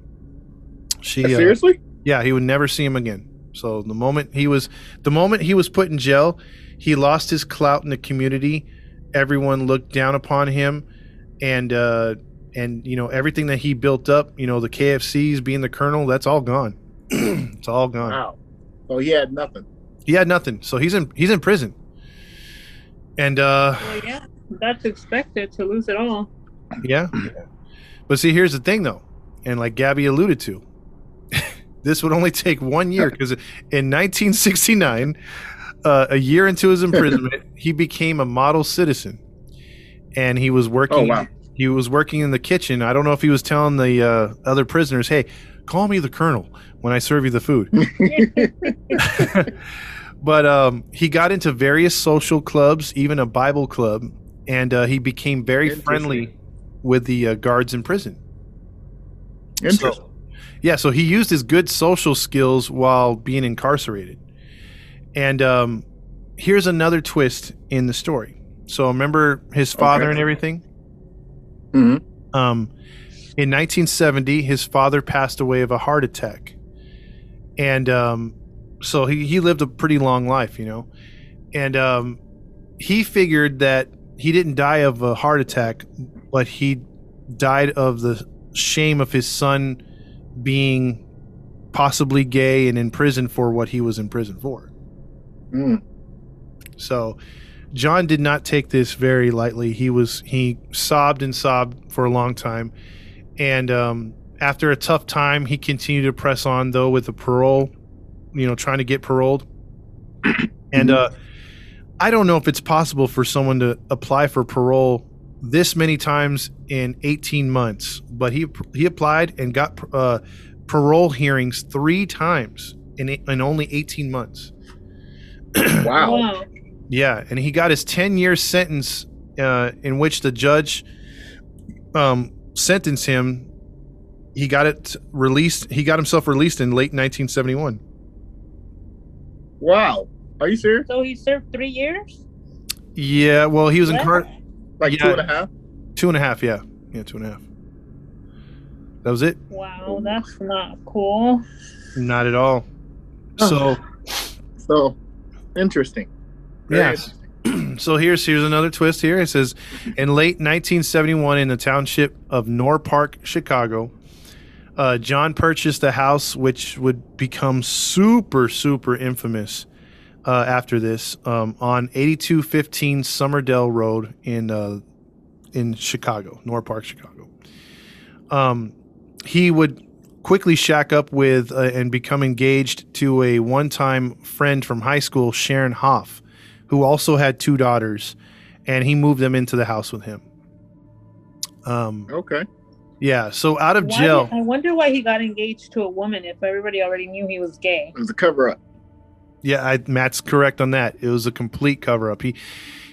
Speaker 1: She uh,
Speaker 2: Seriously?
Speaker 1: yeah, he would never see him again. So the moment he was the moment he was put in jail, he lost his clout in the community. Everyone looked down upon him and uh and you know everything that he built up, you know, the KFCs being the colonel, that's all gone. it's all gone.
Speaker 2: Wow. So he had nothing.
Speaker 1: He had nothing. So he's in he's in prison. And uh
Speaker 3: Well, yeah, that's expected to lose it all.
Speaker 1: Yeah. But see, here's the thing, though, and like Gabby alluded to, this would only take one year because in 1969, uh, a year into his imprisonment, he became a model citizen, and he was working.
Speaker 2: Oh, wow.
Speaker 1: He was working in the kitchen. I don't know if he was telling the uh, other prisoners, "Hey, call me the colonel when I serve you the food." but um, he got into various social clubs, even a Bible club, and uh, he became very friendly with the uh, guards in prison.
Speaker 2: Interesting.
Speaker 1: So, yeah, so he used his good social skills while being incarcerated. And um, here's another twist in the story. So remember his father
Speaker 2: Okay.
Speaker 1: and everything.
Speaker 2: Mhm.
Speaker 1: Um, in 1970, his father passed away of a heart attack, and um, so he he lived a pretty long life, you know. And um, he figured that he didn't die of a heart attack, but he died of the shame of his son being possibly gay and in prison for what he was in prison for.
Speaker 2: Mm.
Speaker 1: So John did not take this very lightly. He was he sobbed and sobbed for a long time, and um, after a tough time, he continued to press on though with the parole, you know, trying to get paroled. and uh, I don't know if it's possible for someone to apply for parole this many times in 18 months, but he he applied and got uh, parole hearings three times in in only 18 months.
Speaker 2: Wow.
Speaker 3: Wow.
Speaker 1: Yeah, and he got his 10 year sentence uh, in which the judge um, sentenced him. He got it released. He got himself released in late 1971.
Speaker 2: Wow. Are you serious?
Speaker 3: So he served three years?
Speaker 1: Yeah, well, he was in
Speaker 3: What?
Speaker 1: Car
Speaker 2: Like
Speaker 1: Yeah.
Speaker 2: two and a half?
Speaker 1: two and a half. Yeah, yeah, two and a half. That was it.
Speaker 3: Wow, that's not cool.
Speaker 1: Not at all. So
Speaker 2: So interesting. Very
Speaker 1: Yes.
Speaker 2: interesting.
Speaker 1: so here's here's another twist here. It says in late 1971 in the township of Nor Park, Chicago, uh, John purchased a house which would become super super infamous uh, after this um, on 8215 Summerdale Road in uh, in Chicago, Nor Park, Chicago. Um, he would quickly shack up with uh, and become engaged to a one-time friend from high school, Sharon Hoff, who also had two daughters, and he moved them into the house with him. Um,
Speaker 2: Okay.
Speaker 1: yeah. So out of
Speaker 3: Why
Speaker 1: jail,
Speaker 3: did- I wonder why he got engaged to a woman if everybody already knew he was gay.
Speaker 2: It was a cover up.
Speaker 1: Yeah, I, Matt's correct on that. It was a complete cover up. He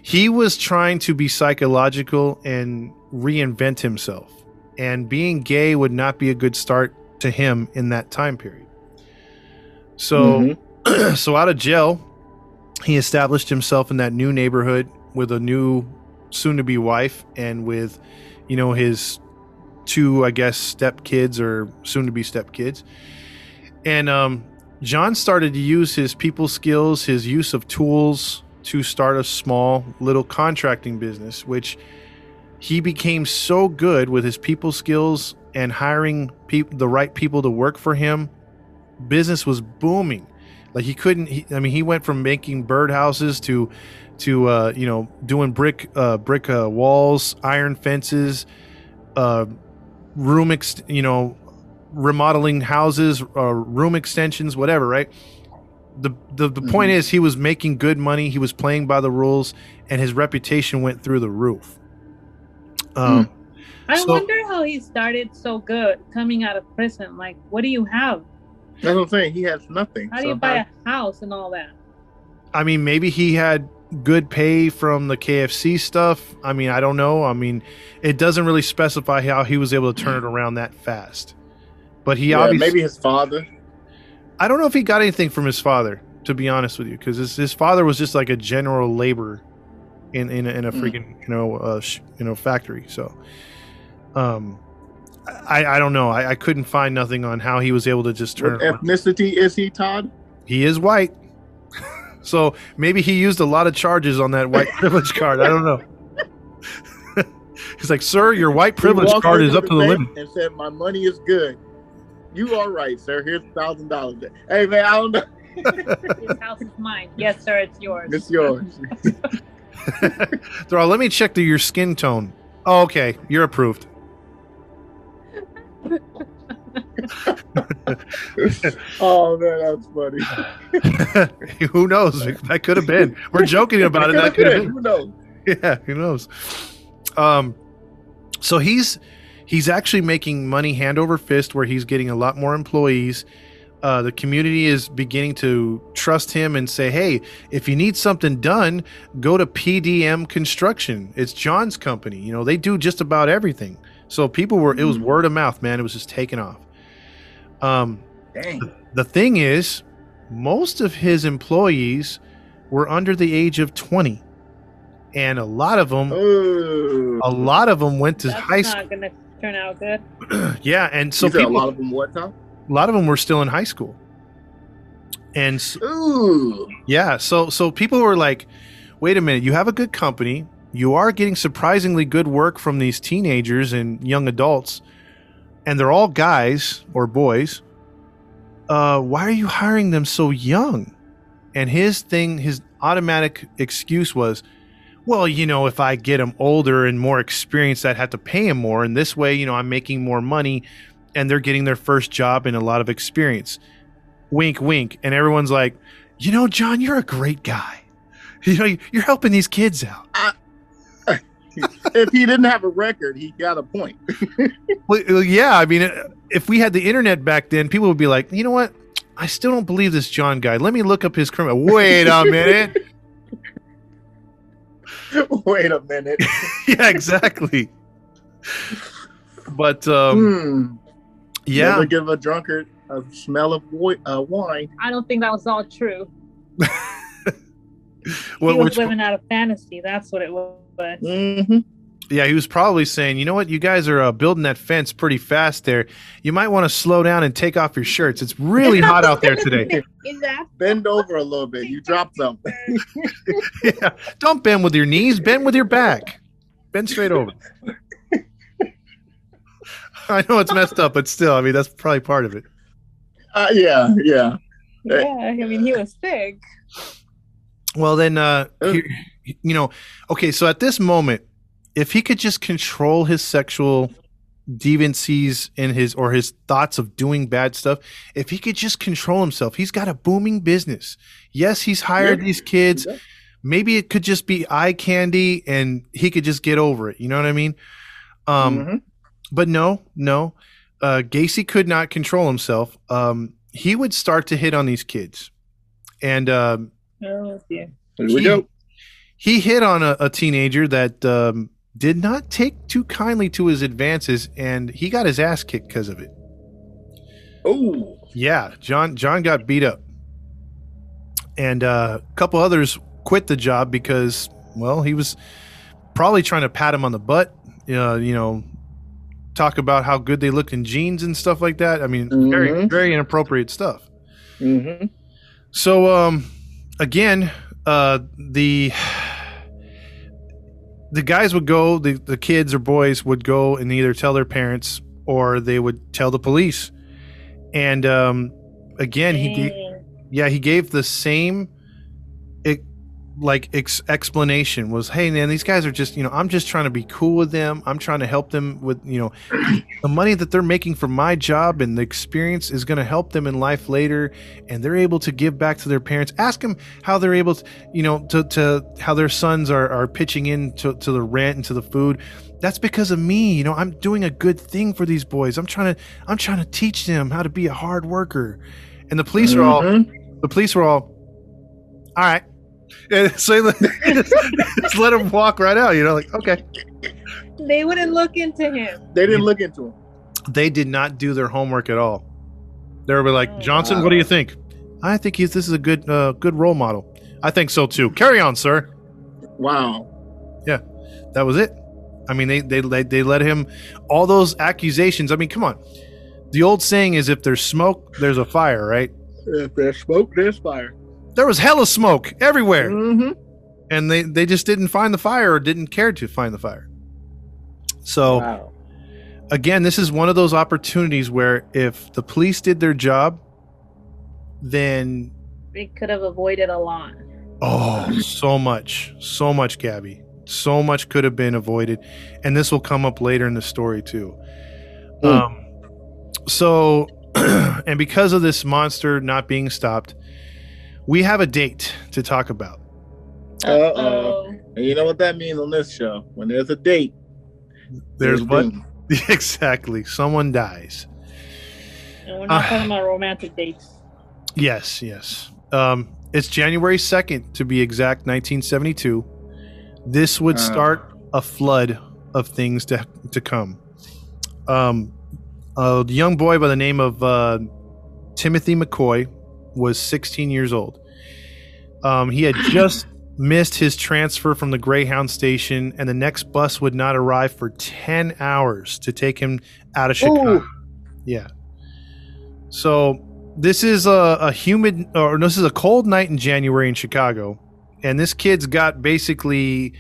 Speaker 1: he was trying to be psychological and reinvent himself, and being gay would not be a good start to him in that time period. So,
Speaker 2: Mhm.
Speaker 1: so out of jail, he established himself in that new neighborhood with a new soon-to-be wife and with, you know, his two, I guess, step kids or soon-to-be step kids, and um, John started to use his people skills, his use of tools to start a small little contracting business, which he became so good with his people skills and hiring peop- the right people to work for him. Business was booming. Like he couldn't. He, I mean, he went from making birdhouses to, to uh, you know, doing brick uh, brick uh, walls, iron fences, uh, room, ex- you know, remodeling houses, uh, room extensions, whatever, right? The the, the point is he was making good money, he was playing by the rules, and his reputation went through the roof. Um,
Speaker 3: I
Speaker 1: So-
Speaker 3: wonder how he started so good coming out of prison. Like, what do you have?
Speaker 2: That's what I'm saying. He has nothing.
Speaker 3: How do you
Speaker 2: So
Speaker 3: buy a house and all that?
Speaker 1: I mean, maybe he had good pay from the KFC stuff. I mean, I don't know. I mean, it doesn't really specify how he was able to turn it around that fast. But he
Speaker 2: yeah,
Speaker 1: obviously
Speaker 2: maybe his father.
Speaker 1: I don't know if he got anything from his father, to be honest with you, because his, his father was just like a general laborer in in a, in a
Speaker 2: Mm.
Speaker 1: freaking you know uh, sh- you know factory. So, um, I I don't know. I, I couldn't find nothing on how he was able to just turn.
Speaker 2: What
Speaker 1: it around.
Speaker 2: ethnicity is he, Todd?
Speaker 1: He is white, so maybe he used a lot of charges on that white privilege card. I don't know. He's like, sir, your white privilege card is up to the limit.
Speaker 2: And said, "My money is good." You are right, sir. Here's a thousand dollars. Hey man, I don't know.
Speaker 3: This house is mine. Yes, sir, it's yours.
Speaker 2: It's yours.
Speaker 1: Throw, let me check the, your skin tone. Oh, okay, you're approved.
Speaker 2: oh man, that's funny.
Speaker 1: Who knows? That could have been. We're joking about it. That could have been.
Speaker 2: Who knows?
Speaker 1: Yeah, who knows? Um, So he's he's actually making money hand over fist, where he's getting a lot more employees. Uh, the community is beginning to trust him and say, "Hey, if you need something done, go to PDM Construction. It's John's company. You know they do just about everything." So people were it was
Speaker 2: Mhm.
Speaker 1: word of mouth, man. It was just taking off. Um,
Speaker 2: Dang.
Speaker 1: the thing is, most of his employees were under the age of 20. And a lot of them,
Speaker 2: Oh.
Speaker 1: a lot of them went to
Speaker 3: That's
Speaker 1: high school.
Speaker 3: Not gonna turn out good.
Speaker 1: yeah, and so people,
Speaker 2: a lot of them what Tom?
Speaker 1: a lot of them were still in high school. And s-
Speaker 2: Ooh.
Speaker 1: yeah, so so people were like, "Wait a minute, you have a good company. You are getting surprisingly good work from these teenagers and young adults, and they're all guys or boys. Uh, why are you hiring them so young?" And his thing, his automatic excuse was, "Well, you know, if I get them older and more experienced, I'd have to pay them more, and this way, you know, I'm making more money, and they're getting their first job and a lot of experience." Wink, wink, and everyone's like, "You know, John, you're a great guy. You know, you're helping these kids out."
Speaker 2: if he didn't have a record, he got a point.
Speaker 1: Well, well, yeah, I mean, uh, if we had the internet back then, people would be like, "You know what? I still don't believe this John guy. Let me look up his criminal." Wait a minute.
Speaker 2: Wait a minute.
Speaker 1: yeah, exactly. But um,
Speaker 2: Hmm.
Speaker 1: yeah,
Speaker 2: Never give a drunkard a smell of wi- uh, wine.
Speaker 3: I don't think that was all true.
Speaker 1: what,
Speaker 3: he was
Speaker 1: which,
Speaker 3: living out of fantasy. That's what it was.
Speaker 2: Mm-hmm.
Speaker 1: Yeah, he was probably saying, "You know what? You guys are uh, building that fence pretty fast there. You might want to slow down and take off your shirts. It's really hot out there today."
Speaker 3: Is
Speaker 2: Bend over a little bit. You dropped them.
Speaker 1: yeah, don't bend with your knees. Bend with your back. Bend straight over. I know it's messed up, but still, I mean, that's probably part of it.
Speaker 2: Uh, yeah, yeah.
Speaker 3: Yeah, I mean, he was sick.
Speaker 1: Well, then, uh, here, you know, okay, so at this moment, if he could just control his sexual deviancies in his or his thoughts of doing bad stuff, if he could just control himself, he's got a booming business. Yes, he's hired
Speaker 2: Yeah.
Speaker 1: these kids.
Speaker 2: Yeah.
Speaker 1: Maybe it could just be eye candy and he could just get over it. You know what I mean? Um,
Speaker 2: Mhm.
Speaker 1: but no, no. Uh, Gacy could not control himself. Um, he would start to hit on these kids. And um,
Speaker 3: Oh,
Speaker 2: we
Speaker 1: he-
Speaker 2: go.
Speaker 1: he hit on a, a teenager that um, did not take too kindly to his advances, and he got his ass kicked because of it.
Speaker 2: Oh,
Speaker 1: Yeah, John John got beat up, and uh, a couple others quit the job because, well, he was probably trying to pat him on the butt. Uh, you know, talk about how good they looked in jeans and stuff like that. I mean, very
Speaker 2: Mhm.
Speaker 1: very inappropriate stuff.
Speaker 2: mm-hmm.
Speaker 1: So um again, uh the the guys would go, the, the kids or boys would go and either tell their parents or they would tell the police. And um again, he gave,
Speaker 3: Dang.
Speaker 1: yeah, he gave the same like ex- explanation was, "Hey man, these guys are just, you know, I'm just trying to be cool with them. I'm trying to help them with, you know, the money that they're making from my job and the experience is going to help them in life later and they're able to give back to their parents. Ask them how they're able to, you know, to to how their sons are are pitching in to, to the rent and to the food. That's because of me. You know, I'm doing a good thing for these boys. I'm trying to I'm trying to teach them how to be a hard worker." And the police are all
Speaker 2: Mm-hmm.
Speaker 1: the police were all, all right. And so they just let him walk right out. You know, like okay.
Speaker 3: They wouldn't look into him.
Speaker 2: They didn't look into him.
Speaker 1: They did not do their homework at all. They were like, Johnson, what do you think? I think he's this is a good uh, good role model. I think so too. Carry on, sir.
Speaker 2: Wow.
Speaker 1: Yeah, that was it. I mean, they they they, they let him all those accusations. I mean, come on. The old saying is, if there's smoke, there's a fire, right?
Speaker 2: If there's smoke, there's fire.
Speaker 1: There was hella smoke everywhere.
Speaker 2: Mm-hmm.
Speaker 1: and they they just didn't find the fire or didn't care to find the fire. So
Speaker 2: Wow.
Speaker 1: again, this is one of those opportunities where if the police did their job, then
Speaker 3: They could have avoided a lot.
Speaker 1: oh, so much, so much, Gabby, so much could have been avoided, and this will come up later in the story too.
Speaker 2: Hmm.
Speaker 1: Um, so, and because of this monster not being stopped, we have a date to talk about.
Speaker 2: Uh-oh.
Speaker 3: Uh-oh.
Speaker 2: And you know what that means on this show? When there's a date,
Speaker 1: There's what
Speaker 2: Boom.
Speaker 1: exactly. Someone dies.
Speaker 3: And we're not
Speaker 1: Uh,
Speaker 3: talking about romantic dates.
Speaker 1: Yes, yes. Um, it's January 2nd, to be exact, 1972. This would
Speaker 2: Uh.
Speaker 1: start a flood of things to, to come. Um, a young boy by the name of uh, Timothy McCoy was 16 years old. Um, he had just missed his transfer from the Greyhound station, and the next bus would not arrive for 10 hours to take him out of Chicago.
Speaker 2: Ooh.
Speaker 1: Yeah. So this is a, a humid, or this is a cold night in January in Chicago, and this kid's got basically,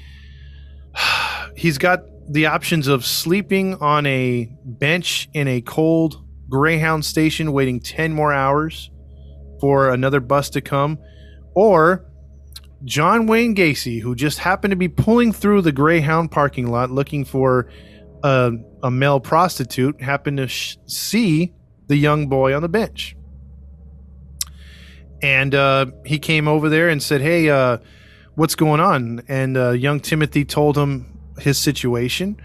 Speaker 1: he's got the options of sleeping on a bench in a cold Greyhound station, waiting ten more hours for another bus to come, or John Wayne Gacy, who just happened to be pulling through the Greyhound parking lot looking for a, a male prostitute, happened to sh- see the young boy on the bench. And uh, he came over there and said, Hey, uh, what's going on? And uh, young Timothy told him his situation.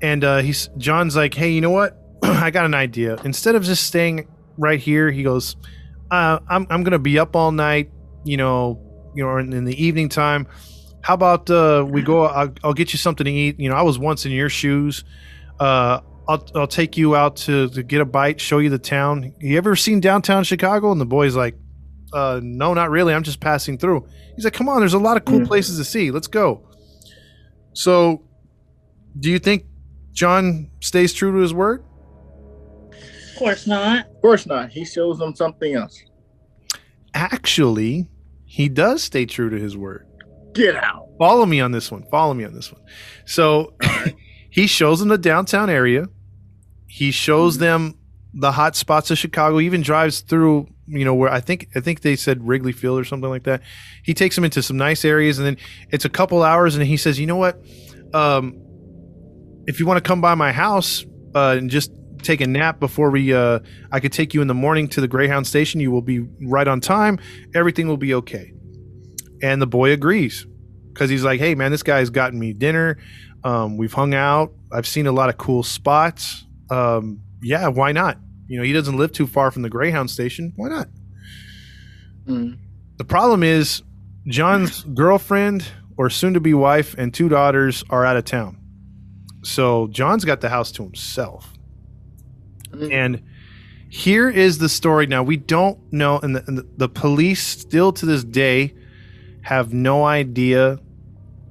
Speaker 1: And uh, he's John's like, Hey, you know what? I got an idea. Instead of just staying right here, he goes, uh, I'm, I'm going to be up all night, you know, you know, in, in the evening time. How about uh, we go? I'll, I'll get you something to eat. You know, I was once in your shoes. Uh, I'll, I'll take you out to, to get a bite, show you the town. You ever seen downtown Chicago? And the boy's like, uh, no, not really. I'm just passing through. He's like, come on, there's a lot of cool
Speaker 2: Mhm.
Speaker 1: places to see. Let's go. So, do you think John stays true to his word?
Speaker 3: Of course not.
Speaker 2: Of course not. He shows them something else.
Speaker 1: Actually, he does stay true to his word.
Speaker 2: Get out.
Speaker 1: Follow me on this one. Follow me on this one. So, he shows them the downtown area. He shows
Speaker 2: Mhm.
Speaker 1: them the hot spots of Chicago. He even drives through, you know, where I think I think they said Wrigley Field or something like that. He takes them into some nice areas, and then it's a couple hours, and he says, "You know what? Um, if you want to come by my house uh, and just take a nap before we, uh, I could take you in the morning to the Greyhound station. You will be right on time. Everything will be okay." And the boy agrees because he's like, "Hey, man, this guy's gotten me dinner. Um, we've hung out. I've seen a lot of cool spots. Um, yeah, why not? You know, he doesn't live too far from the Greyhound station. Why not?
Speaker 2: Mm.
Speaker 1: The problem is John's girlfriend or soon to be wife and two daughters are out of town. So John's got the house to himself.
Speaker 2: Mm.
Speaker 1: And here is the story. Now, we don't know, and the, and the, police still to this day have no idea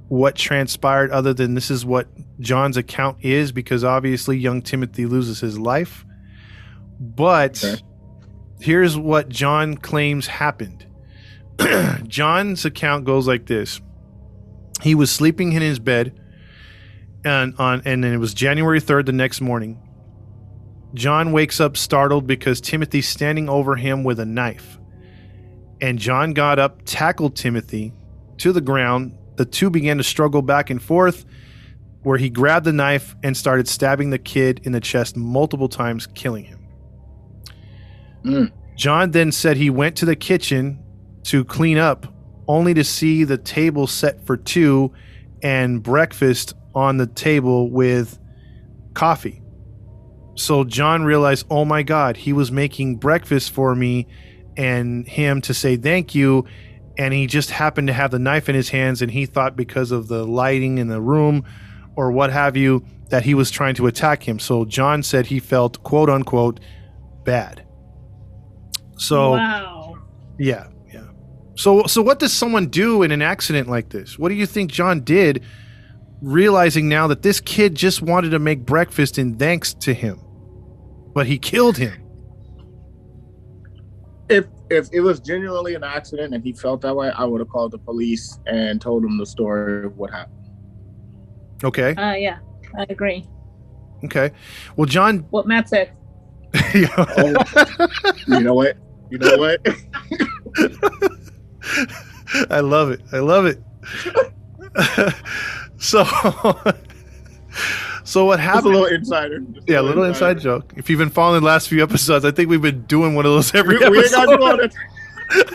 Speaker 1: what transpired other than this is what John's account is because obviously young Timothy loses his life. But
Speaker 2: Okay.
Speaker 1: here's what John claims happened. John's account goes like this. He was sleeping in his bed and on and then it was January 3rd the next morning. John wakes up startled because Timothy's standing over him with a knife. And John got up, tackled Timothy to the ground. The two began to struggle back and forth, where he grabbed the knife and started stabbing the kid in the chest multiple times, killing him.
Speaker 2: Mm.
Speaker 1: John then said he went to the kitchen to clean up, only to see the table set for two and breakfast on the table with coffee. So John realized, oh my God, he was making breakfast for me and him to say thank you. And he just happened to have the knife in his hands, and he thought because of the lighting in the room or what have you, that he was trying to attack him. So John said he felt quote unquote bad. So
Speaker 3: wow.
Speaker 1: yeah, yeah. So so what does someone do in an accident like this? What do you think John did realizing now that this kid just wanted to make breakfast in thanks to him? But he killed him.
Speaker 2: If if it was genuinely an accident and he felt that way, I would have called the police and told them the story of what happened.
Speaker 1: Okay.
Speaker 3: Uh, yeah, I agree.
Speaker 1: Okay. Well, John
Speaker 3: What Matt said.
Speaker 2: Oh, you know what? You know what?
Speaker 1: I love it. I love it. so So what
Speaker 2: Just a
Speaker 1: happened?
Speaker 2: little insider. Just
Speaker 1: yeah, a little inside joke. If you've been following the last few episodes, I think we've been doing one of those every
Speaker 2: We, we ain't got
Speaker 1: episode.
Speaker 2: to do all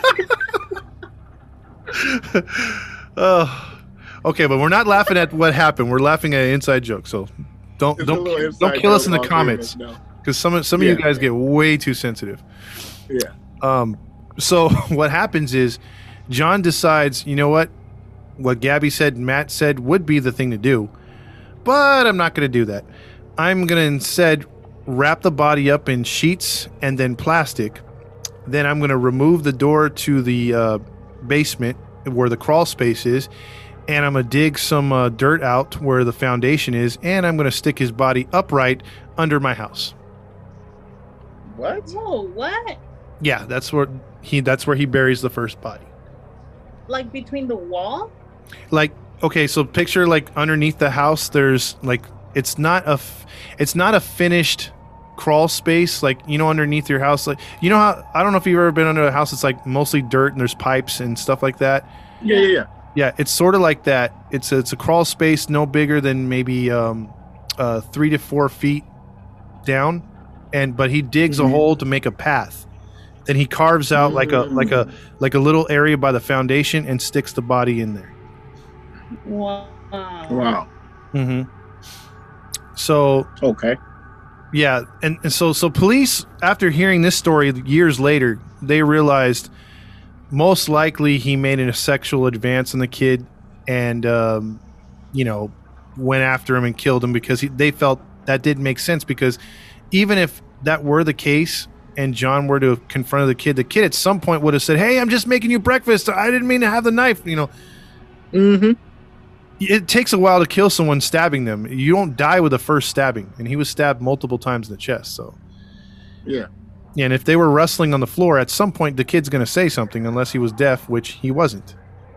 Speaker 1: oh, okay, but we're not laughing at what happened. We're laughing at an inside joke. So Don't
Speaker 2: Just
Speaker 1: don't don't kill us in the comments
Speaker 2: no.
Speaker 1: because some of some of you
Speaker 2: Yeah.
Speaker 1: guys get way too sensitive.
Speaker 2: Yeah.
Speaker 1: Um. So what happens is John decides, you know what, what Gabby said, Matt said would be the thing to do, but I'm not going to do that. I'm going to instead wrap the body up in sheets and then plastic. Then I'm going to remove the door to the uh, basement where the crawl space is, and I'm going to dig some uh, dirt out where the foundation is, and I'm going to stick his body upright under my house.
Speaker 2: What?
Speaker 3: Whoa, what?
Speaker 1: Yeah, that's where he. That's where he buries the first body.
Speaker 3: Like between the wall?
Speaker 1: like okay so picture like underneath the house there's like it's not a f- it's not a finished crawl space like you know underneath your house like you know how i don't know if you've ever been under a house it's like mostly dirt and there's pipes and stuff like that?
Speaker 2: Yeah, yeah, yeah.
Speaker 1: yeah it's sort of like that. It's a, it's a crawl space no bigger than maybe um uh three to four feet down and but he digs a
Speaker 2: Mhm.
Speaker 1: hole to make a path. Then he carves out like a like a like a little area by the foundation and sticks the body in there
Speaker 3: Wow.
Speaker 2: Wow.
Speaker 1: Mm-hmm. So
Speaker 2: Okay.
Speaker 1: yeah, and, and so so police after hearing this story years later, they realized most likely he made a sexual advance on the kid, and um, you know went after him and killed him because he, they felt that didn't make sense because even if that were the case and John were to have confronted the kid, the kid at some point would have said, "Hey, I'm just making you breakfast. I didn't mean to have the knife." You know,
Speaker 2: Mm-hmm.
Speaker 1: It takes a while to kill someone stabbing them. You don't die with the first stabbing, and he was stabbed multiple times in the chest. So,
Speaker 2: Yeah. yeah.
Speaker 1: and if they were wrestling on the floor, at some point the kid's going to say something, unless he was deaf, which he wasn't.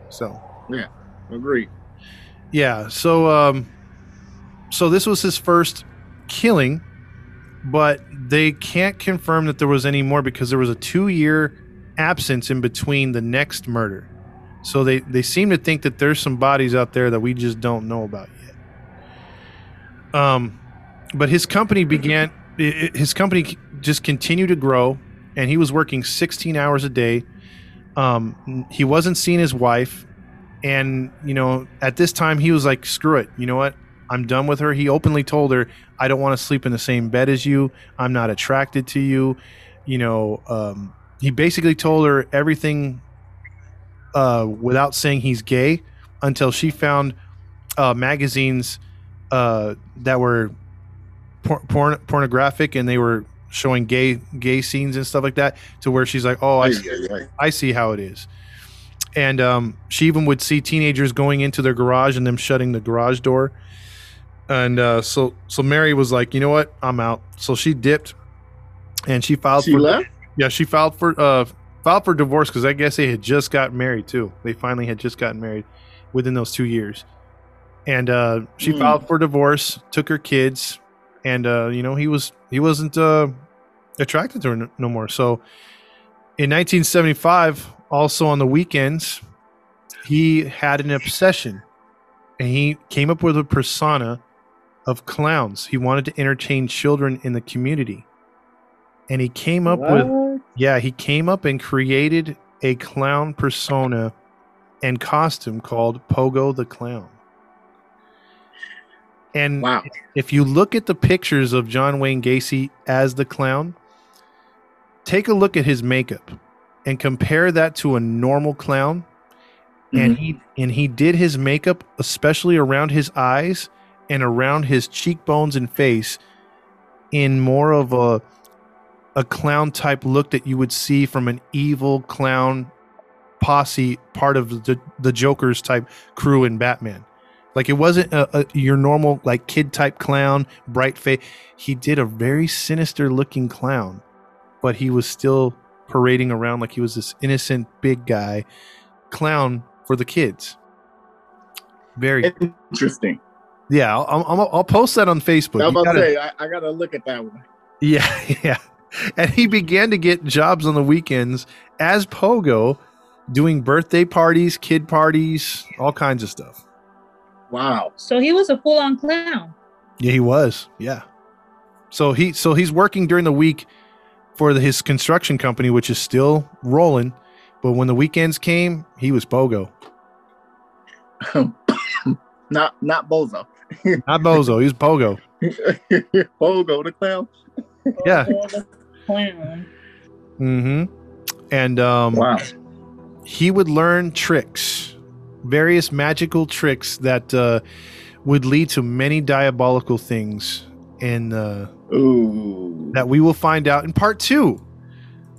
Speaker 1: So, yeah,
Speaker 2: Agreed.
Speaker 1: yeah. So, um, so this was his first killing, but they can't confirm that there was any more because there was a two-year absence in between the next murder. So they they seem to think that there's some bodies out there that we just don't know about yet. Um, but his company began. His company just continued to grow, and he was working 16 hours a day. Um, he wasn't seeing his wife, and you know, at this time, he was like, "Screw it! You know what? I'm done with her." He openly told her, "I don't want to sleep in the same bed as you. I'm not attracted to you." You know, um, he basically told her everything uh, without saying he's gay until she found uh, magazines uh, that were por- porn- pornographic and they were showing gay gay scenes and stuff like that to where she's like oh I, see. I see how it is and um, she even would see teenagers going into their garage and them shutting the garage door and uh, so so mary was like you know what i'm out so she dipped and she filed
Speaker 2: She
Speaker 1: for
Speaker 2: left?
Speaker 1: yeah, she filed for uh filed for divorce because I guess they had just got married too. They finally had just gotten married within those two years, and uh, she
Speaker 2: Hmm.
Speaker 1: filed for divorce, took her kids, and uh, you know he was he wasn't uh, attracted to her no, no more. So in 1975, also on the weekends, he had an obsession, and he came up with a persona of clowns. He wanted to entertain children in the community. And he came up with
Speaker 3: What?
Speaker 1: Yeah, he came up and created a clown persona and costume called Pogo the Clown. And
Speaker 2: Wow.
Speaker 1: if you look at the pictures of John Wayne Gacy as the clown, take a look at his makeup and compare that to a normal clown. And mm-hmm. he and he did his makeup especially around his eyes and around his cheekbones and face in more of a a clown type look that you would see from an evil clown posse part of the the Joker's type crew in Batman. Like it wasn't a, a, your normal like kid type clown, bright face. He did a very sinister looking clown, but he was still parading around like he was this innocent big guy clown for the kids. Very
Speaker 2: Interesting.
Speaker 1: yeah. I'll, I'll, I'll post that on Facebook.
Speaker 2: I was about to
Speaker 1: gotta-
Speaker 2: say, I, I got to look at that one.
Speaker 1: yeah, yeah. And he began to get jobs on the weekends as Pogo, doing birthday parties, kid parties, all kinds of stuff.
Speaker 2: Wow.
Speaker 3: So he was a full on clown.
Speaker 1: Yeah, he was. Yeah. So he so he's working during the week for the, his construction company, which is still rolling. But when the weekends came, he was Pogo,
Speaker 2: not not Bozo.
Speaker 1: not Bozo. He was Pogo.
Speaker 2: Pogo the clown.
Speaker 1: Yeah.
Speaker 3: Oh,
Speaker 1: Mm-hmm. And um,
Speaker 2: Wow.
Speaker 1: he would learn tricks, various magical tricks that uh, would lead to many diabolical things, and uh,
Speaker 2: Ooh.
Speaker 1: that we will find out in part two.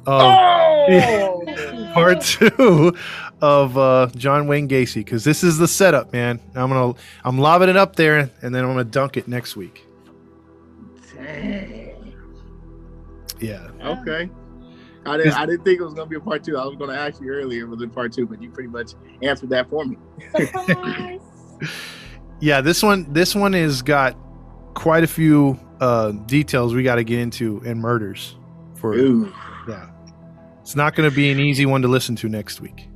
Speaker 1: Of,
Speaker 2: oh!
Speaker 1: part two of uh, John Wayne Gacy because this is the setup, man. I'm gonna I'm lobbing it up there and then I'm gonna dunk it next week.
Speaker 2: Dang.
Speaker 1: Yeah,
Speaker 2: Okay. I didn't. I didn't think it was gonna be a part two. I was gonna ask you earlier if it was it part two, but you pretty much answered that for me.
Speaker 1: Yeah. This one this one has got quite a few uh, details we got to get into and murders for
Speaker 2: Ooh.
Speaker 1: yeah. It's not gonna be an easy one to listen to next week.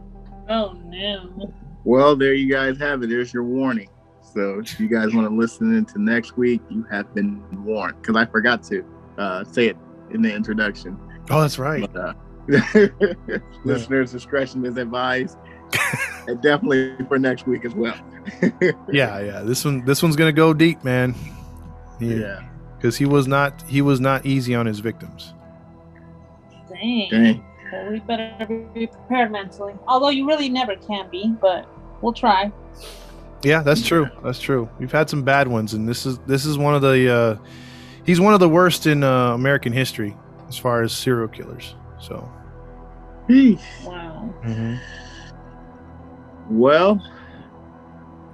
Speaker 3: oh no.
Speaker 2: Well, there you guys have it. There's your warning. So if you guys want to listen into next week, you have been warned. Because I forgot to uh, say it in the introduction.
Speaker 1: Oh, that's right.
Speaker 2: But, uh, listeners' discretion is advised, and definitely for next week as well.
Speaker 1: Yeah, yeah. This one this one's gonna go deep, man.
Speaker 2: yeah.
Speaker 1: because he was not he was not easy on his victims.
Speaker 3: Dang.
Speaker 2: Dang.
Speaker 3: Well, we better be prepared mentally. Although you really never can be, but we'll try.
Speaker 1: Yeah, that's true. That's true. We've had some bad ones, and this is this is one of the uh, he's one of the worst in uh, American history as far as serial killers. So
Speaker 2: Eesh.
Speaker 3: Wow.
Speaker 2: Well,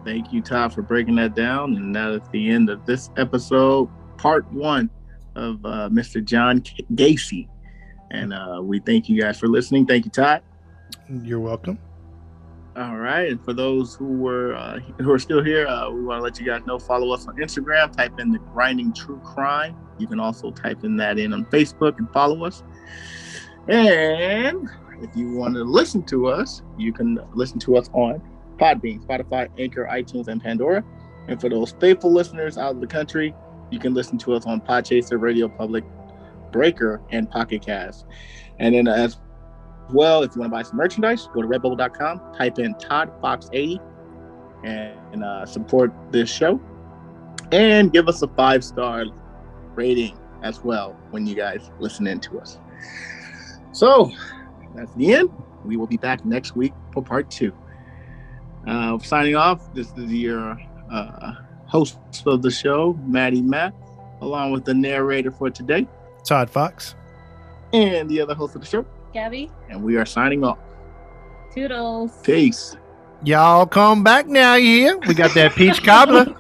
Speaker 2: thank you, Todd, for breaking that down. And now that is the end of this episode, part one of uh, Mr. John K- Gacy. And uh, we thank you guys for listening. Thank you, Todd.
Speaker 1: you're welcome.
Speaker 2: All right, and for those who were uh, who are still here, uh, we want to let you guys know. Follow us on Instagram. Type in the Grinding True Crime. You can also type in that in on Facebook and follow us. And if you want to listen to us, you can listen to us on Podbean, Spotify, Anchor, iTunes, and Pandora. And for those faithful listeners out of the country, you can listen to us on Podchaser, Radio Public, Breaker, and Pocket Cast. And then as well, if you want to buy some merchandise, go to redbubble.com, type in Todd Fox 80 and, and, uh, support this show. And give us a five star rating as well when you guys listen in to us. So that's the end. We will be back next week for part two. Uh, signing off, this is your uh, host of the show, Maddie Matt, along with the narrator for today
Speaker 1: Todd Fox.
Speaker 2: and the other host of the show.
Speaker 3: Gabby,
Speaker 2: And we are signing off.
Speaker 3: toodles.
Speaker 2: Peace.
Speaker 1: Y'all come back now, you hear? We got that peach cobbler.